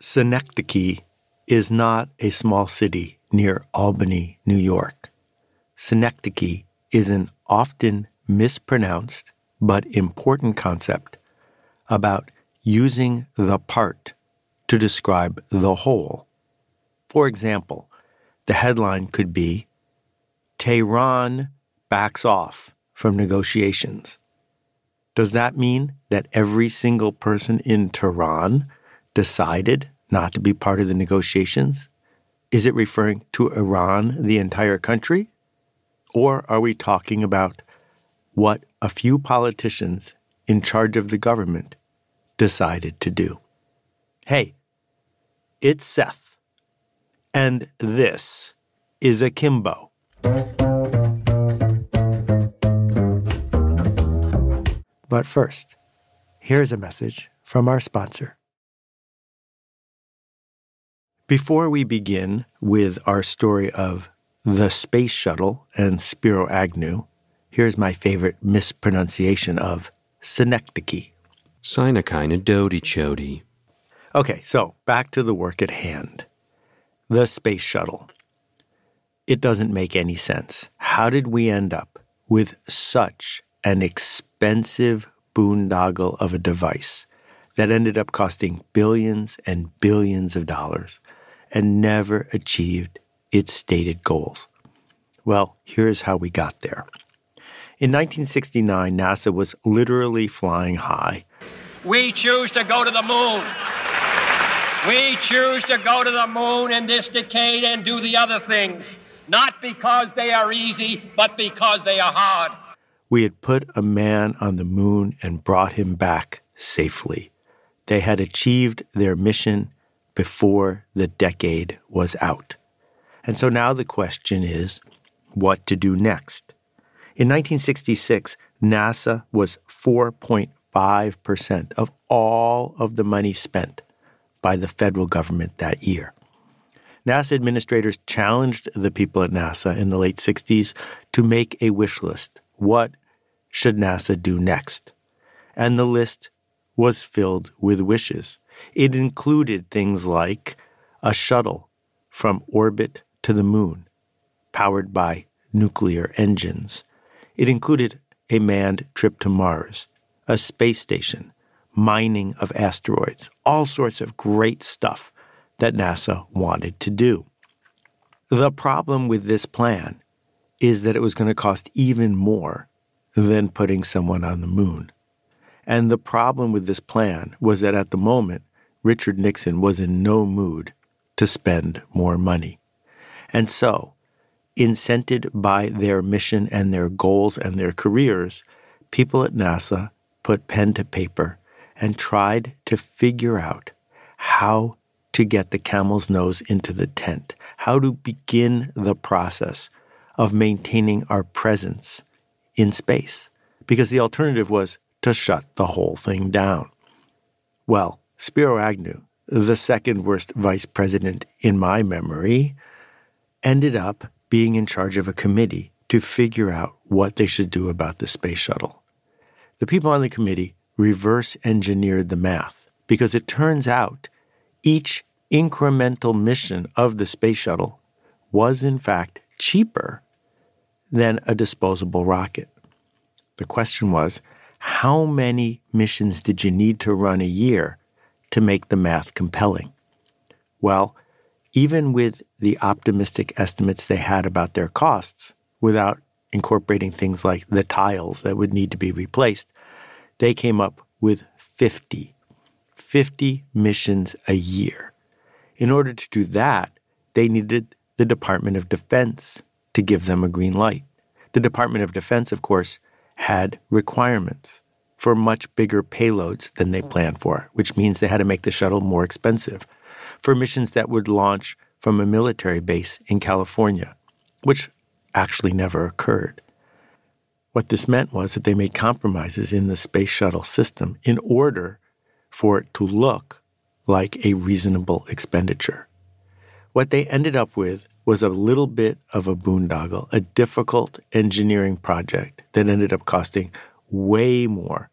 Synecdoche is not a small city near Albany, New York. Synecdoche is an often mispronounced but important concept about using the part to describe the whole. For example, the headline could be Tehran backs off from negotiations. Does that mean that every single person in Tehran decided not to be part of the negotiations? Is it referring to Iran, the entire country? Or are we talking about what a few politicians in charge of the government decided to do? Hey, it's Seth, and this is Akimbo. But first, here's a message from our sponsor. Before we begin with our story of the space shuttle and Spiro Agnew, here's my favorite mispronunciation of synecdoche. Sinokina dody chody. Okay, so back to the work at hand. The space shuttle. It doesn't make any sense. How did we end up with such an expensive boondoggle of a device that ended up costing billions and billions of dollars and never achieved its stated goals? Well, here's how we got there. In 1969, NASA was literally flying high. We choose to go to the moon. We choose to go to the moon in this decade and do the other things, not because they are easy, but because they are hard. We had put a man on the moon and brought him back safely. They had achieved their mission before the decade was out. And so now the question is what to do next? In 1966, NASA was 4.5% of all of the money spent by the federal government that year. NASA administrators challenged the people at NASA in the late 60s to make a wish list. What should NASA do next? And the list was filled with wishes. It included things like a shuttle from orbit to the moon, powered by nuclear engines. It included a manned trip to Mars, a space station, mining of asteroids, all sorts of great stuff that NASA wanted to do. The problem with this plan is that it was going to cost even more than putting someone on the moon. And the problem with this plan was that at the moment, Richard Nixon was in no mood to spend more money. And so, incented by their mission and their goals and their careers, people at NASA put pen to paper and tried to figure out how to get the camel's nose into the tent, how to begin the process of maintaining our presence in space, because the alternative was to shut the whole thing down. Well, Spiro Agnew, the second worst vice president in my memory, ended up being in charge of a committee to figure out what they should do about the space shuttle. The people on the committee reverse engineered the math because it turns out each incremental mission of the space shuttle was, in fact, cheaper than a disposable rocket. The question was how many missions did you need to run a year to make the math compelling? Well, even with the optimistic estimates they had about their costs, without incorporating things like the tiles that would need to be replaced, they came up with 50, 50 missions a year. In order to do that, they needed the Department of Defense to give them a green light. The Department of Defense, of course, had requirements for much bigger payloads than they mm. planned for, which means they had to make the shuttle more expensive. For missions that would launch from a military base in California, which actually never occurred. What this meant was that they made compromises in the space shuttle system in order for it to look like a reasonable expenditure. What they ended up with was a little bit of a boondoggle, a difficult engineering project that ended up costing way more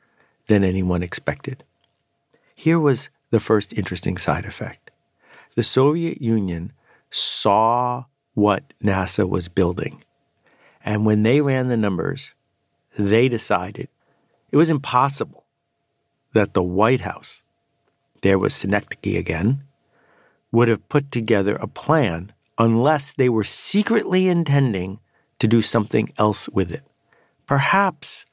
than anyone expected. Here was the first interesting side effect. the Soviet Union saw what NASA was building. And when they ran the numbers, they decided it was impossible that the White House, there was Synecdoche again, would have put together a plan unless they were secretly intending to do something else with it. Perhaps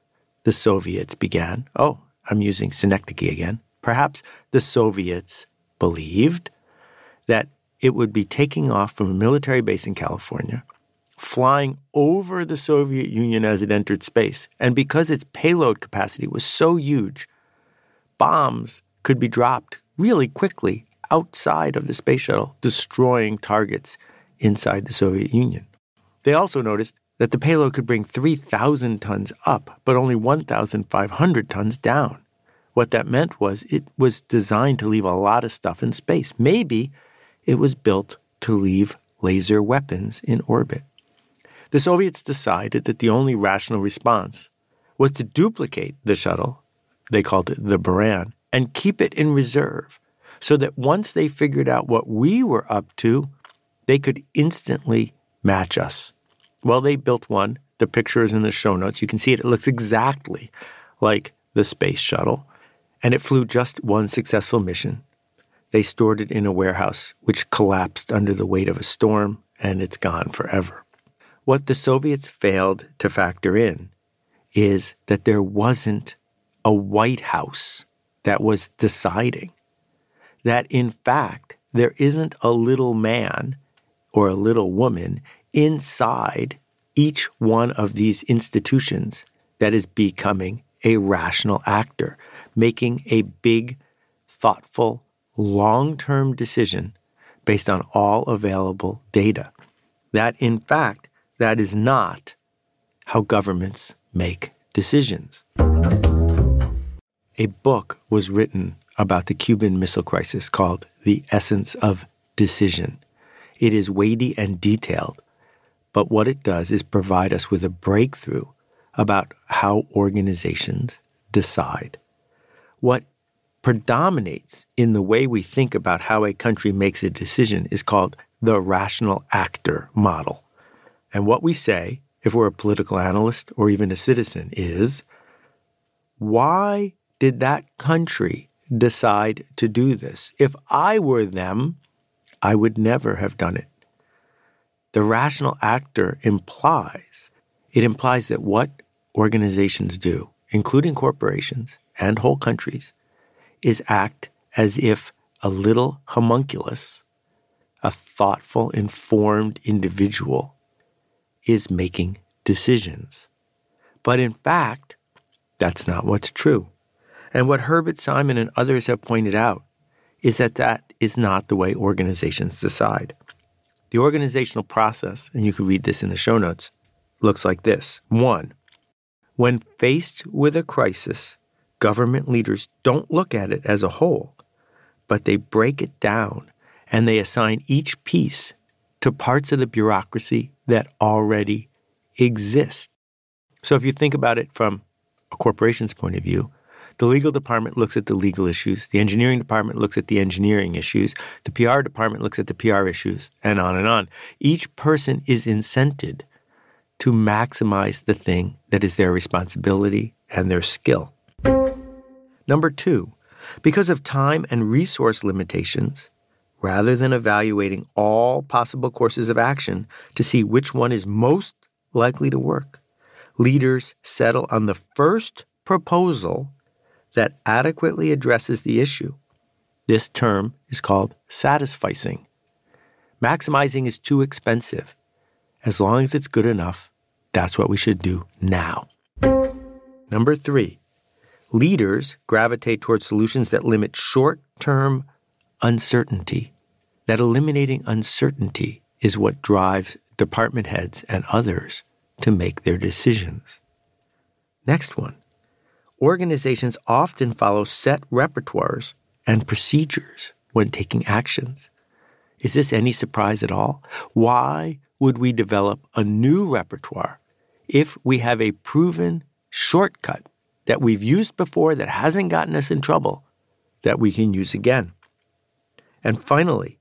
the Soviets began, oh, I'm using Synecdoche again. Perhaps the Soviets believed that it would be taking off from a military base in California, flying over the Soviet Union as it entered space. And because its payload capacity was so huge, bombs could be dropped really quickly outside of the space shuttle, destroying targets inside the Soviet Union. They also noticed that the payload could bring 3,000 tons up, but only 1,500 tons down. What that meant was it was designed to leave a lot of stuff in space. Maybe it was built to leave laser weapons in orbit. The Soviets decided that the only rational response was to duplicate the shuttle, they called it the Buran, and keep it in reserve so that once they figured out what we were up to, they could instantly match us. Well, they built one. The picture is in the show notes. You can see it. It looks exactly like the space shuttle, and it flew just one successful mission. They stored it in a warehouse, which collapsed under the weight of a storm, and it's gone forever. What the Soviets failed to factor in is that there wasn't a White House that was deciding. That in fact, there isn't a little man or a little woman inside each one of these institutions that is becoming a rational actor, making a big, thoughtful, long term decision based on all available data. That, in fact, that is not how governments make decisions. A book was written about the Cuban Missile Crisis called The Essence of Decision. It is weighty and detailed, but what it does is provide us with a breakthrough about how organizations decide. What predominates in the way we think about how a country makes a decision is called the rational actor model. And what we say, if we're a political analyst or even a citizen, is why did that country decide to do this? If I were them, I would never have done it. The rational actor implies it implies that what organizations do, including corporations and whole countries, is act as if a little homunculus, a thoughtful, informed individual, is making decisions. But in fact, that's not what's true. And what Herbert Simon and others have pointed out is that that is not the way organizations decide. The organizational process, and you can read this in the show notes, looks like this. One, when faced with a crisis, government leaders don't look at it as a whole, but they break it down and they assign each piece to parts of the bureaucracy that already exist. So if you think about it from a corporation's point of view, the legal department looks at the legal issues, the engineering department looks at the engineering issues, the PR department looks at the PR issues, and on and on. Each person is incented to maximize the thing that is their responsibility and their skill. Number two, because of time and resource limitations, rather than evaluating all possible courses of action to see which one is most likely to work, leaders settle on the first proposal that adequately addresses the issue. This term is called satisficing. Maximizing is too expensive. As long as it's good enough, that's what we should do now. Number three, leaders gravitate towards solutions that limit short term uncertainty. That eliminating uncertainty is what drives department heads and others to make their decisions. Next one organizations often follow set repertoires and procedures when taking actions. Is this any surprise at all? Why would we develop a new repertoire if we have a proven shortcut that we've used before that hasn't gotten us in trouble that we can use again? And finally,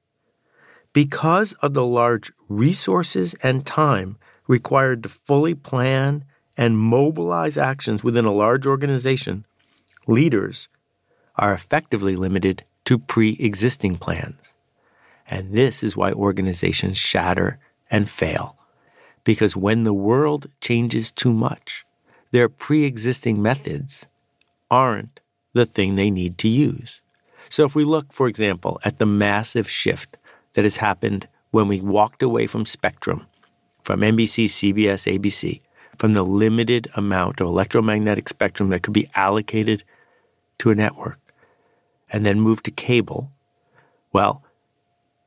because of the large resources and time required to fully plan and mobilize actions within a large organization, leaders are effectively limited to pre existing plans. And this is why organizations shatter and fail. Because when the world changes too much, their pre existing methods aren't the thing they need to use. So, if we look, for example, at the massive shift that has happened when we walked away from Spectrum, from NBC, CBS, ABC, from the limited amount of electromagnetic spectrum that could be allocated to a network, and then moved to cable, well,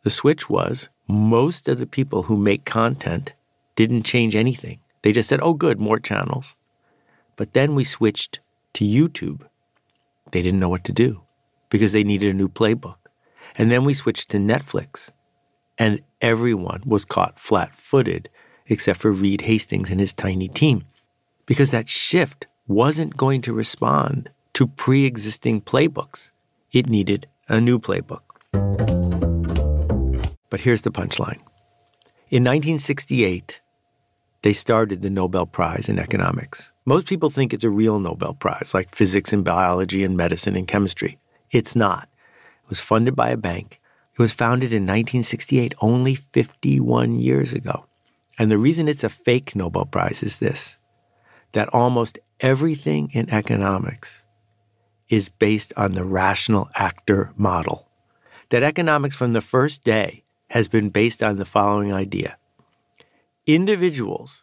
the switch was most of the people who make content didn't change anything. They just said, oh, good, more channels. But then we switched to YouTube. They didn't know what to do because they needed a new playbook. And then we switched to Netflix, and everyone was caught flat footed except for Reed Hastings and his tiny team because that shift wasn't going to respond to pre existing playbooks. It needed a new playbook. But here's the punchline. In 1968, they started the Nobel Prize in economics. Most people think it's a real Nobel Prize, like physics and biology and medicine and chemistry. It's not. It was funded by a bank. It was founded in 1968, only 51 years ago. And the reason it's a fake Nobel Prize is this that almost everything in economics is based on the rational actor model. That economics from the first day has been based on the following idea individuals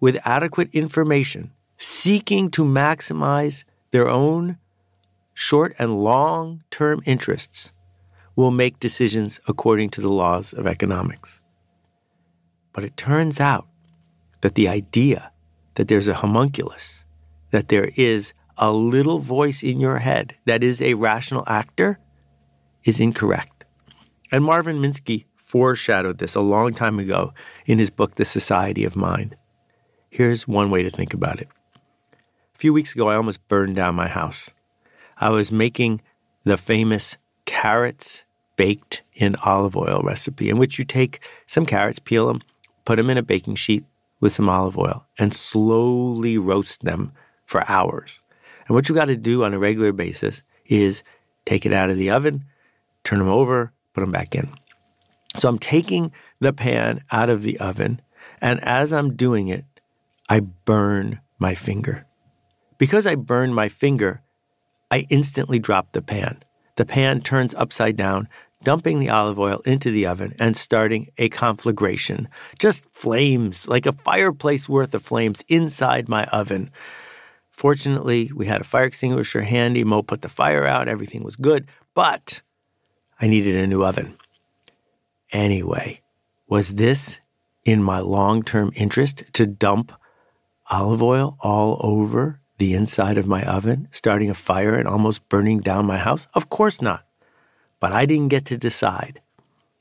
with adequate information seeking to maximize their own short and long term interests will make decisions according to the laws of economics. But it turns out that the idea that there's a homunculus, that there is a little voice in your head that is a rational actor, is incorrect. And Marvin Minsky foreshadowed this a long time ago in his book, The Society of Mind. Here's one way to think about it. A few weeks ago, I almost burned down my house. I was making the famous carrots baked in olive oil recipe, in which you take some carrots, peel them, put them in a baking sheet with some olive oil, and slowly roast them for hours. And what you got to do on a regular basis is take it out of the oven, turn them over, put them back in. So I'm taking the pan out of the oven, and as I'm doing it, I burn my finger. Because I burn my finger, I instantly drop the pan. The pan turns upside down, dumping the olive oil into the oven and starting a conflagration. Just flames, like a fireplace worth of flames inside my oven. Fortunately, we had a fire extinguisher handy. Mo put the fire out, everything was good, but I needed a new oven. Anyway, was this in my long term interest to dump olive oil all over the inside of my oven, starting a fire and almost burning down my house? Of course not. But I didn't get to decide.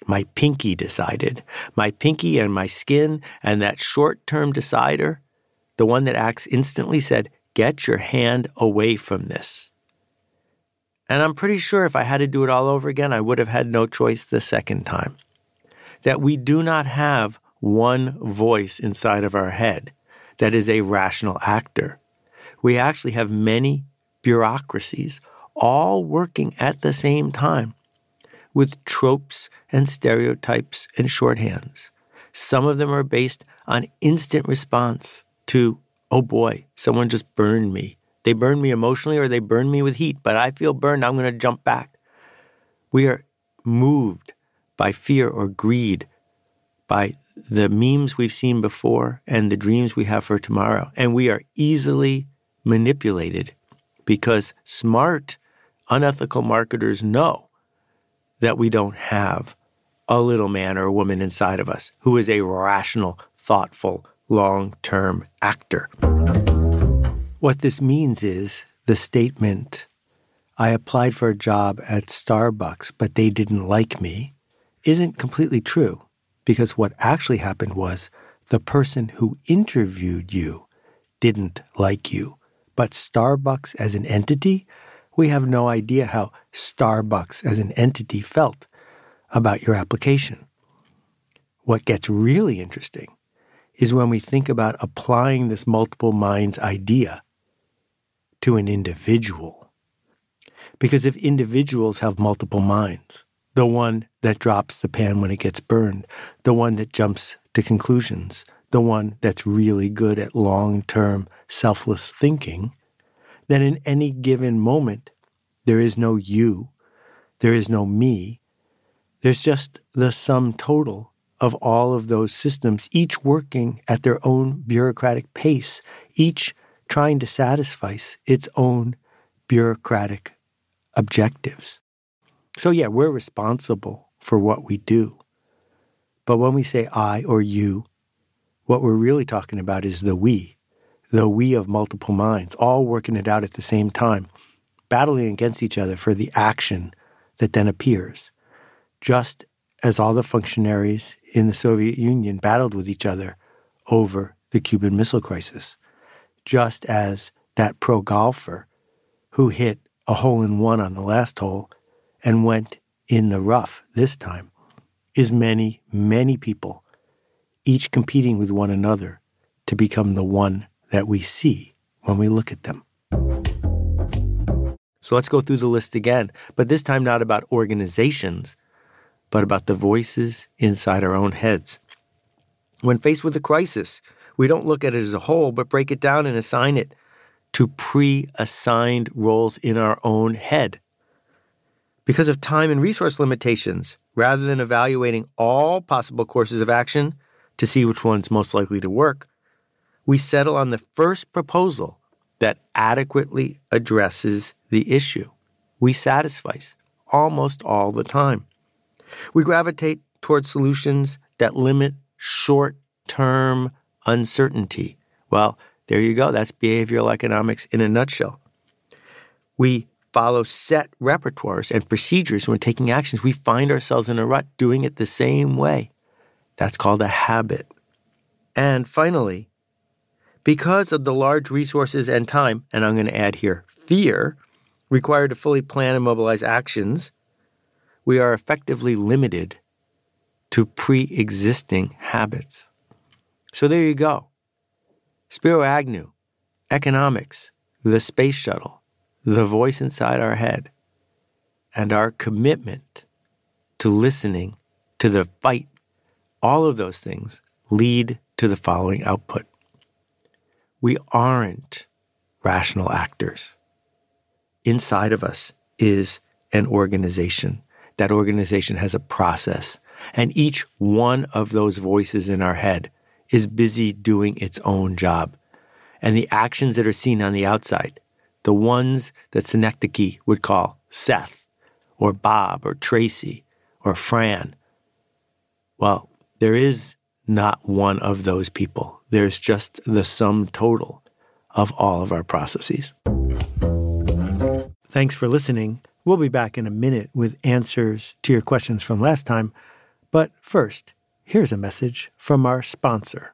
My pinky decided. My pinky and my skin and that short term decider, the one that acts instantly, said, Get your hand away from this. And I'm pretty sure if I had to do it all over again, I would have had no choice the second time. That we do not have one voice inside of our head that is a rational actor. We actually have many bureaucracies all working at the same time with tropes and stereotypes and shorthands. Some of them are based on instant response to, oh boy, someone just burned me they burn me emotionally or they burn me with heat, but I feel burned, I'm going to jump back. We are moved by fear or greed, by the memes we've seen before and the dreams we have for tomorrow. And we are easily manipulated because smart, unethical marketers know that we don't have a little man or a woman inside of us who is a rational, thoughtful, long term actor. What this means is the statement, I applied for a job at Starbucks, but they didn't like me, isn't completely true because what actually happened was the person who interviewed you didn't like you. But Starbucks as an entity, we have no idea how Starbucks as an entity felt about your application. what gets really interesting is when we think about applying this multiple minds idea to an individual. Because if individuals have multiple minds, the one that drops the pan when it gets burned, the one that jumps to conclusions, the one that's really good at long term selfless thinking, then in any given moment, there is no you, there is no me, there's just the sum total of all of those systems, each working at their own bureaucratic pace, each trying to satisfy its own bureaucratic objectives. So, yeah, we're responsible for what we do. But when we say I or you, what we're really talking about is the we, the we of multiple minds, all working it out at the same time, battling against each other for the action that then appears, just as all the functionaries in the Soviet Union battled with each other over the Cuban Missile Crisis, just as that pro golfer who hit a hole in one on the last hole and went in the rough this time is many, many people, each competing with one another to become the one that we see when we look at them. So let's go through the list again, but this time not about organizations, but about the voices inside our own heads. When faced with a crisis, we don't look at it as a whole, but break it down and assign it to pre assigned roles in our own head because of time and resource limitations, rather than evaluating all possible courses of action to see which one's most likely to work, we settle on the first proposal that adequately addresses the issue. We satisfy almost all the time. We gravitate towards solutions that limit short term uncertainty. Well, there you go. That's behavioral economics in a nutshell. We follow set repertoires and procedures when taking actions, we find ourselves in a rut doing it the same way. That's called a habit. And finally, because of the large resources and time, and I'm going to add here fear, required to fully plan and mobilize actions, we are effectively limited to pre existing habits. So there you go. Spiro Agnew, economics, the space shuttle, the voice inside our head, and our commitment to listening to the fight, all of those things lead to the following output. We aren't rational actors. Inside of us is an organization. That organization has a process, and each one of those voices in our head is busy doing its own job. And the actions that are seen on the outside the ones that Synecdoche would call Seth, or Bob, or Tracy, or Fran. Well, there is not one of those people. There's just the sum total of all of our processes. Thanks for listening. We'll be back in a minute with answers to your questions from last time. But first, here's a message from our sponsor.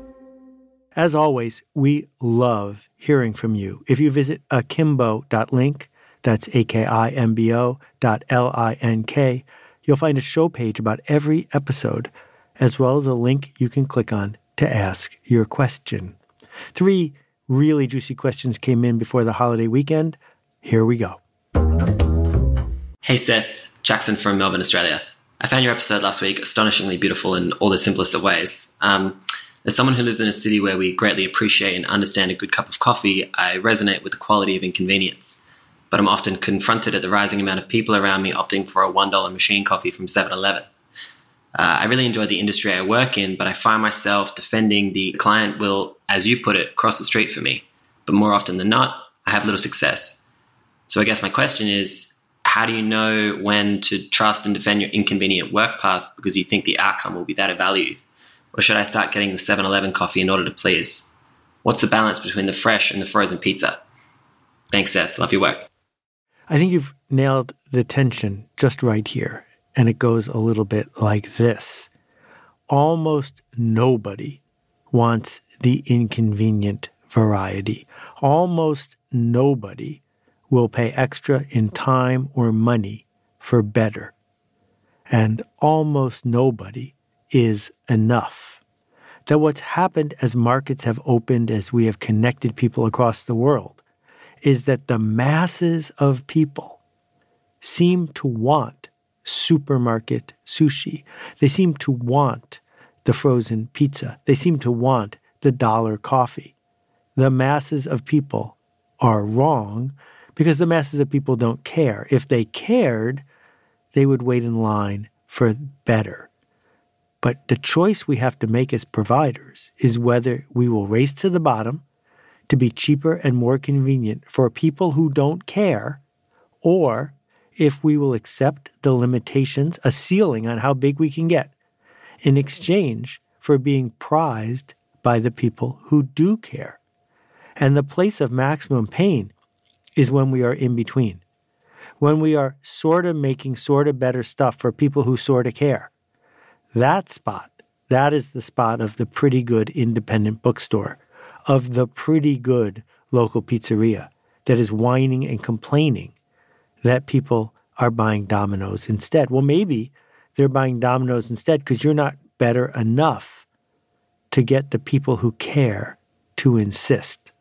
As always, we love hearing from you. If you visit akimbo.link, that's A-K-I-M-B-O dot L-I-N-K, you'll find a show page about every episode, as well as a link you can click on to ask your question. Three really juicy questions came in before the holiday weekend. Here we go. Hey Seth, Jackson from Melbourne, Australia. I found your episode last week astonishingly beautiful in all the simplest of ways. Um, as someone who lives in a city where we greatly appreciate and understand a good cup of coffee, I resonate with the quality of inconvenience. But I'm often confronted at the rising amount of people around me opting for a $1 machine coffee from 7 Eleven. Uh, I really enjoy the industry I work in, but I find myself defending the client will, as you put it, cross the street for me. But more often than not, I have little success. So I guess my question is how do you know when to trust and defend your inconvenient work path because you think the outcome will be that of value? Or should I start getting the 7 Eleven coffee in order to please? What's the balance between the fresh and the frozen pizza? Thanks, Seth. Love your work. I think you've nailed the tension just right here. And it goes a little bit like this Almost nobody wants the inconvenient variety. Almost nobody will pay extra in time or money for better. And almost nobody is enough. That what's happened as markets have opened, as we have connected people across the world, is that the masses of people seem to want supermarket sushi. They seem to want the frozen pizza. They seem to want the dollar coffee. The masses of people are wrong because the masses of people don't care. If they cared, they would wait in line for better. But the choice we have to make as providers is whether we will race to the bottom to be cheaper and more convenient for people who don't care, or if we will accept the limitations, a ceiling on how big we can get, in exchange for being prized by the people who do care. And the place of maximum pain is when we are in between, when we are sort of making sort of better stuff for people who sort of care. That spot, that is the spot of the pretty good independent bookstore, of the pretty good local pizzeria that is whining and complaining that people are buying Domino's instead. Well, maybe they're buying Domino's instead because you're not better enough to get the people who care to insist.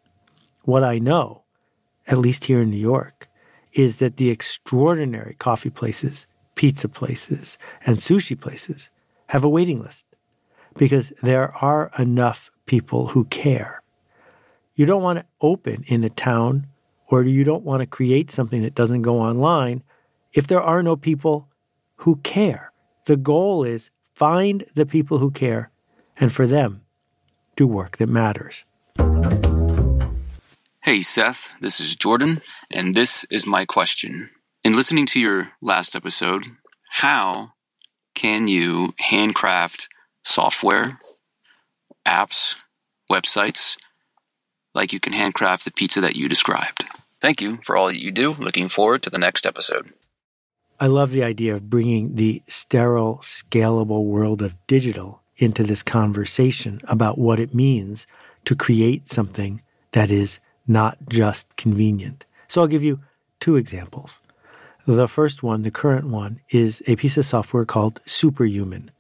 What I know, at least here in New York, is that the extraordinary coffee places, pizza places, and sushi places have a waiting list because there are enough people who care. You don't want to open in a town or you don't want to create something that doesn't go online if there are no people who care. The goal is find the people who care and for them, do work that matters. Hey, Seth, this is Jordan, and this is my question. In listening to your last episode, how can you handcraft software, apps, websites, like you can handcraft the pizza that you described? Thank you for all that you do. Looking forward to the next episode. I love the idea of bringing the sterile, scalable world of digital into this conversation about what it means to create something that is not just convenient. So I'll give you two examples. The first one, the current one, is a piece of software called Superhuman.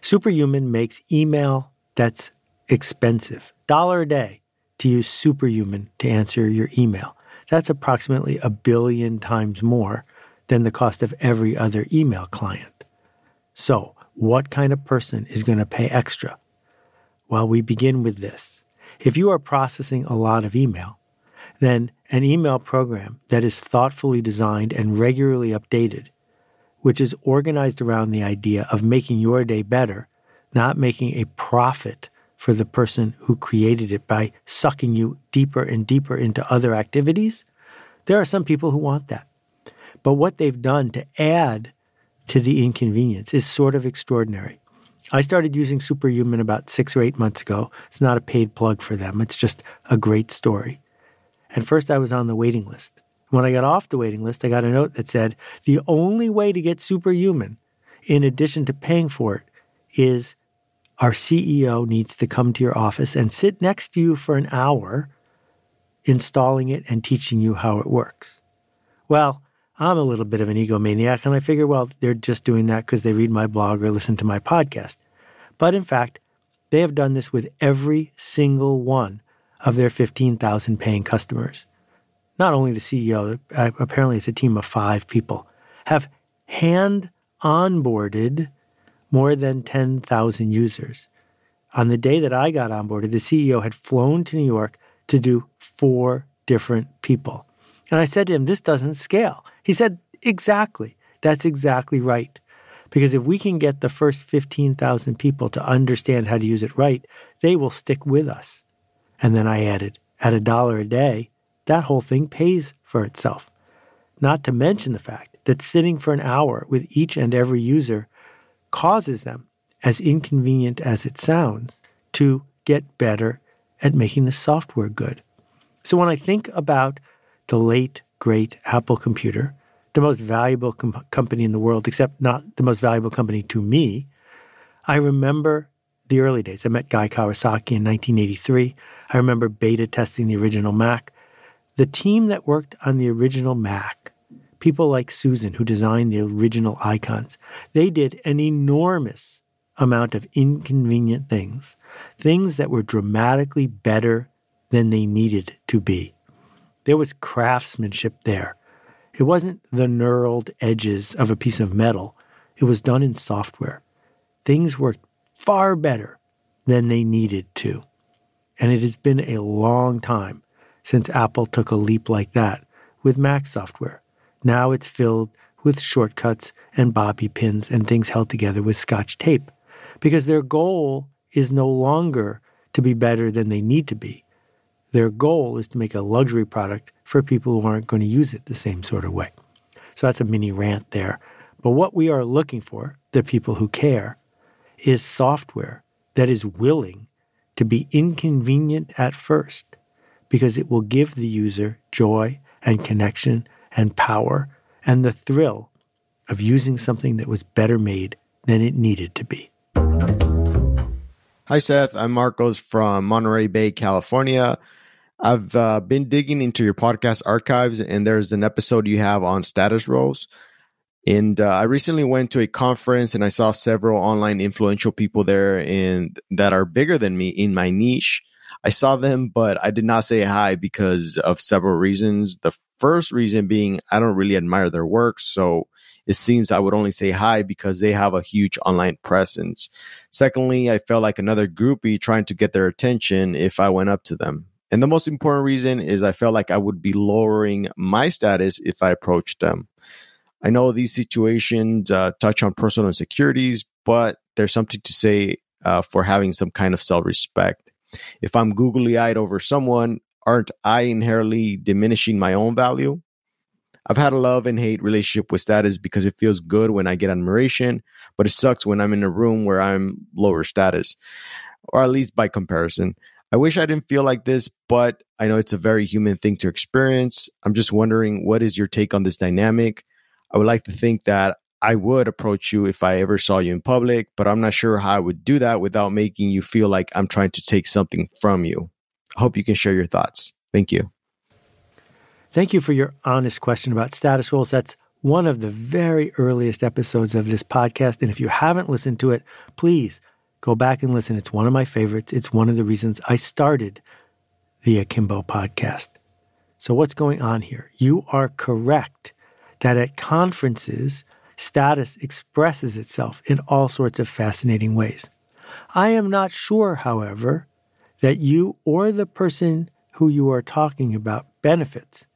Superhuman makes email that's expensive, dollar a day, to use Superhuman to answer your email. That's approximately a billion times more than the cost of every other email client. So, what kind of person is going to pay extra? Well, we begin with this. If you are processing a lot of email, then an email program that is thoughtfully designed and regularly updated, which is organized around the idea of making your day better, not making a profit for the person who created it by sucking you deeper and deeper into other activities, there are some people who want that. But what they've done to add to the inconvenience is sort of extraordinary. I started using Superhuman about six or eight months ago. It's not a paid plug for them, it's just a great story. And first, I was on the waiting list. When I got off the waiting list, I got a note that said the only way to get Superhuman, in addition to paying for it, is our CEO needs to come to your office and sit next to you for an hour, installing it and teaching you how it works. Well, I'm a little bit of an egomaniac, and I figure, well, they're just doing that because they read my blog or listen to my podcast. But in fact, they have done this with every single one of their 15,000 paying customers. Not only the CEO, uh, apparently it's a team of five people, have hand onboarded more than 10,000 users. On the day that I got onboarded, the CEO had flown to New York to do four different people. And I said to him, This doesn't scale. He said, Exactly. That's exactly right. Because if we can get the first 15,000 people to understand how to use it right, they will stick with us. And then I added, at a dollar a day, that whole thing pays for itself. Not to mention the fact that sitting for an hour with each and every user causes them, as inconvenient as it sounds, to get better at making the software good. So when I think about the late, great Apple computer, the most valuable com- company in the world, except not the most valuable company to me, I remember the early days. I met Guy Kawasaki in 1983. I remember beta testing the original Mac. The team that worked on the original Mac, people like Susan who designed the original icons, they did an enormous amount of inconvenient things, things that were dramatically better than they needed to be. There was craftsmanship there. It wasn't the knurled edges of a piece of metal. It was done in software. Things worked far better than they needed to. And it has been a long time since Apple took a leap like that with Mac software. Now it's filled with shortcuts and bobby pins and things held together with scotch tape because their goal is no longer to be better than they need to be. Their goal is to make a luxury product for people who aren't going to use it the same sort of way. So that's a mini rant there. But what we are looking for, the people who care, is software that is willing to be inconvenient at first because it will give the user joy and connection and power and the thrill of using something that was better made than it needed to be. Hi, Seth. I'm Marcos from Monterey Bay, California. I've uh, been digging into your podcast archives, and there's an episode you have on status roles. And uh, I recently went to a conference and I saw several online influential people there and that are bigger than me in my niche. I saw them, but I did not say hi because of several reasons. The first reason being I don't really admire their work. So it seems I would only say hi because they have a huge online presence. Secondly, I felt like another groupie trying to get their attention if I went up to them. And the most important reason is I felt like I would be lowering my status if I approached them. I know these situations uh, touch on personal insecurities, but there's something to say uh, for having some kind of self respect. If I'm googly eyed over someone, aren't I inherently diminishing my own value? I've had a love and hate relationship with status because it feels good when I get admiration, but it sucks when I'm in a room where I'm lower status, or at least by comparison. I wish I didn't feel like this, but I know it's a very human thing to experience. I'm just wondering what is your take on this dynamic? I would like to think that I would approach you if I ever saw you in public, but I'm not sure how I would do that without making you feel like I'm trying to take something from you. I hope you can share your thoughts. Thank you. Thank you for your honest question about status roles. That's one of the very earliest episodes of this podcast. And if you haven't listened to it, please go back and listen. It's one of my favorites. It's one of the reasons I started the Akimbo podcast. So, what's going on here? You are correct that at conferences, status expresses itself in all sorts of fascinating ways. I am not sure, however, that you or the person who you are talking about benefits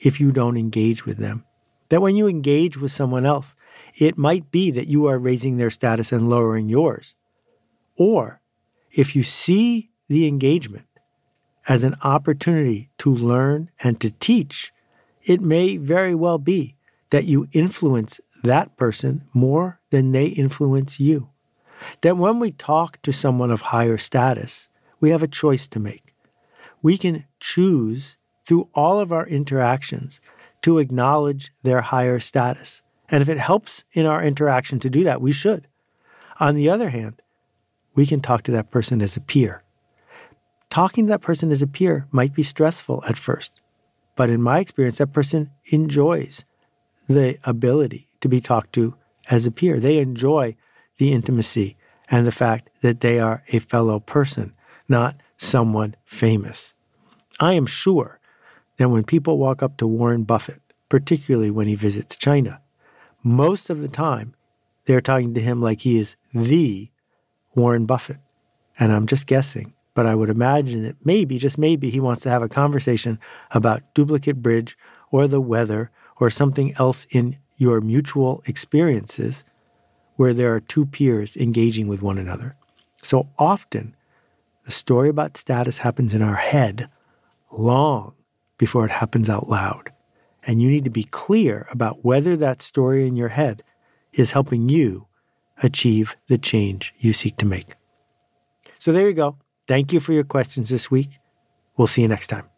if you don't engage with them. That when you engage with someone else, it might be that you are raising their status and lowering yours. Or if you see the engagement as an opportunity to learn and to teach, it may very well be that you influence that person more than they influence you. That when we talk to someone of higher status, we have a choice to make. We can choose through all of our interactions to acknowledge their higher status. And if it helps in our interaction to do that, we should. On the other hand, we can talk to that person as a peer. Talking to that person as a peer might be stressful at first, but in my experience, that person enjoys the ability to be talked to as a peer. They enjoy the intimacy and the fact that they are a fellow person, not someone famous. I am sure that when people walk up to Warren Buffett, particularly when he visits China, most of the time they're talking to him like he is the Warren Buffett. And I'm just guessing, but I would imagine that maybe, just maybe, he wants to have a conversation about duplicate bridge or the weather or something else in your mutual experiences where there are two peers engaging with one another. So often, the story about status happens in our head long before it happens out loud. And you need to be clear about whether that story in your head is helping you achieve the change you seek to make. So there you go. Thank you for your questions this week. We'll see you next time.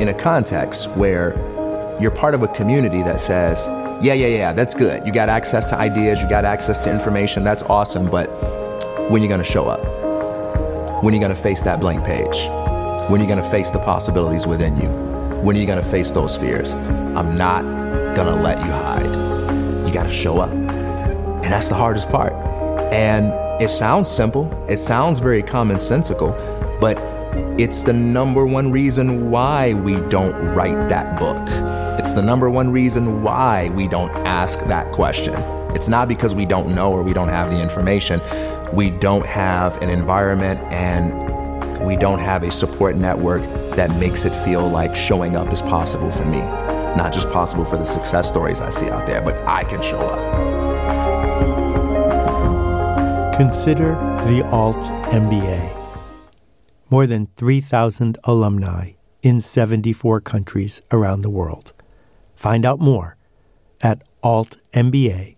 in a context where you're part of a community that says, yeah, yeah, yeah, that's good. You got access to ideas, you got access to information, that's awesome, but when are you to show up? When are you to face that blank page? When are you to face the possibilities within you? When are you to face those fears? I'm not to let you hide. You got to show up. And that's the hardest part. And it sounds simple, it sounds very commonsensical, it's the number one reason why we don't write that book. It's the number one reason why we don't ask that question. It's not because we don't know or we don't have the information. We don't have an environment and we don't have a support network that makes it feel like showing up is possible for me. Not just possible for the success stories I see out there, but I can show up. Consider the Alt MBA more than 3,000 alumni in 74 countries around the world. Find out more at altmba.com.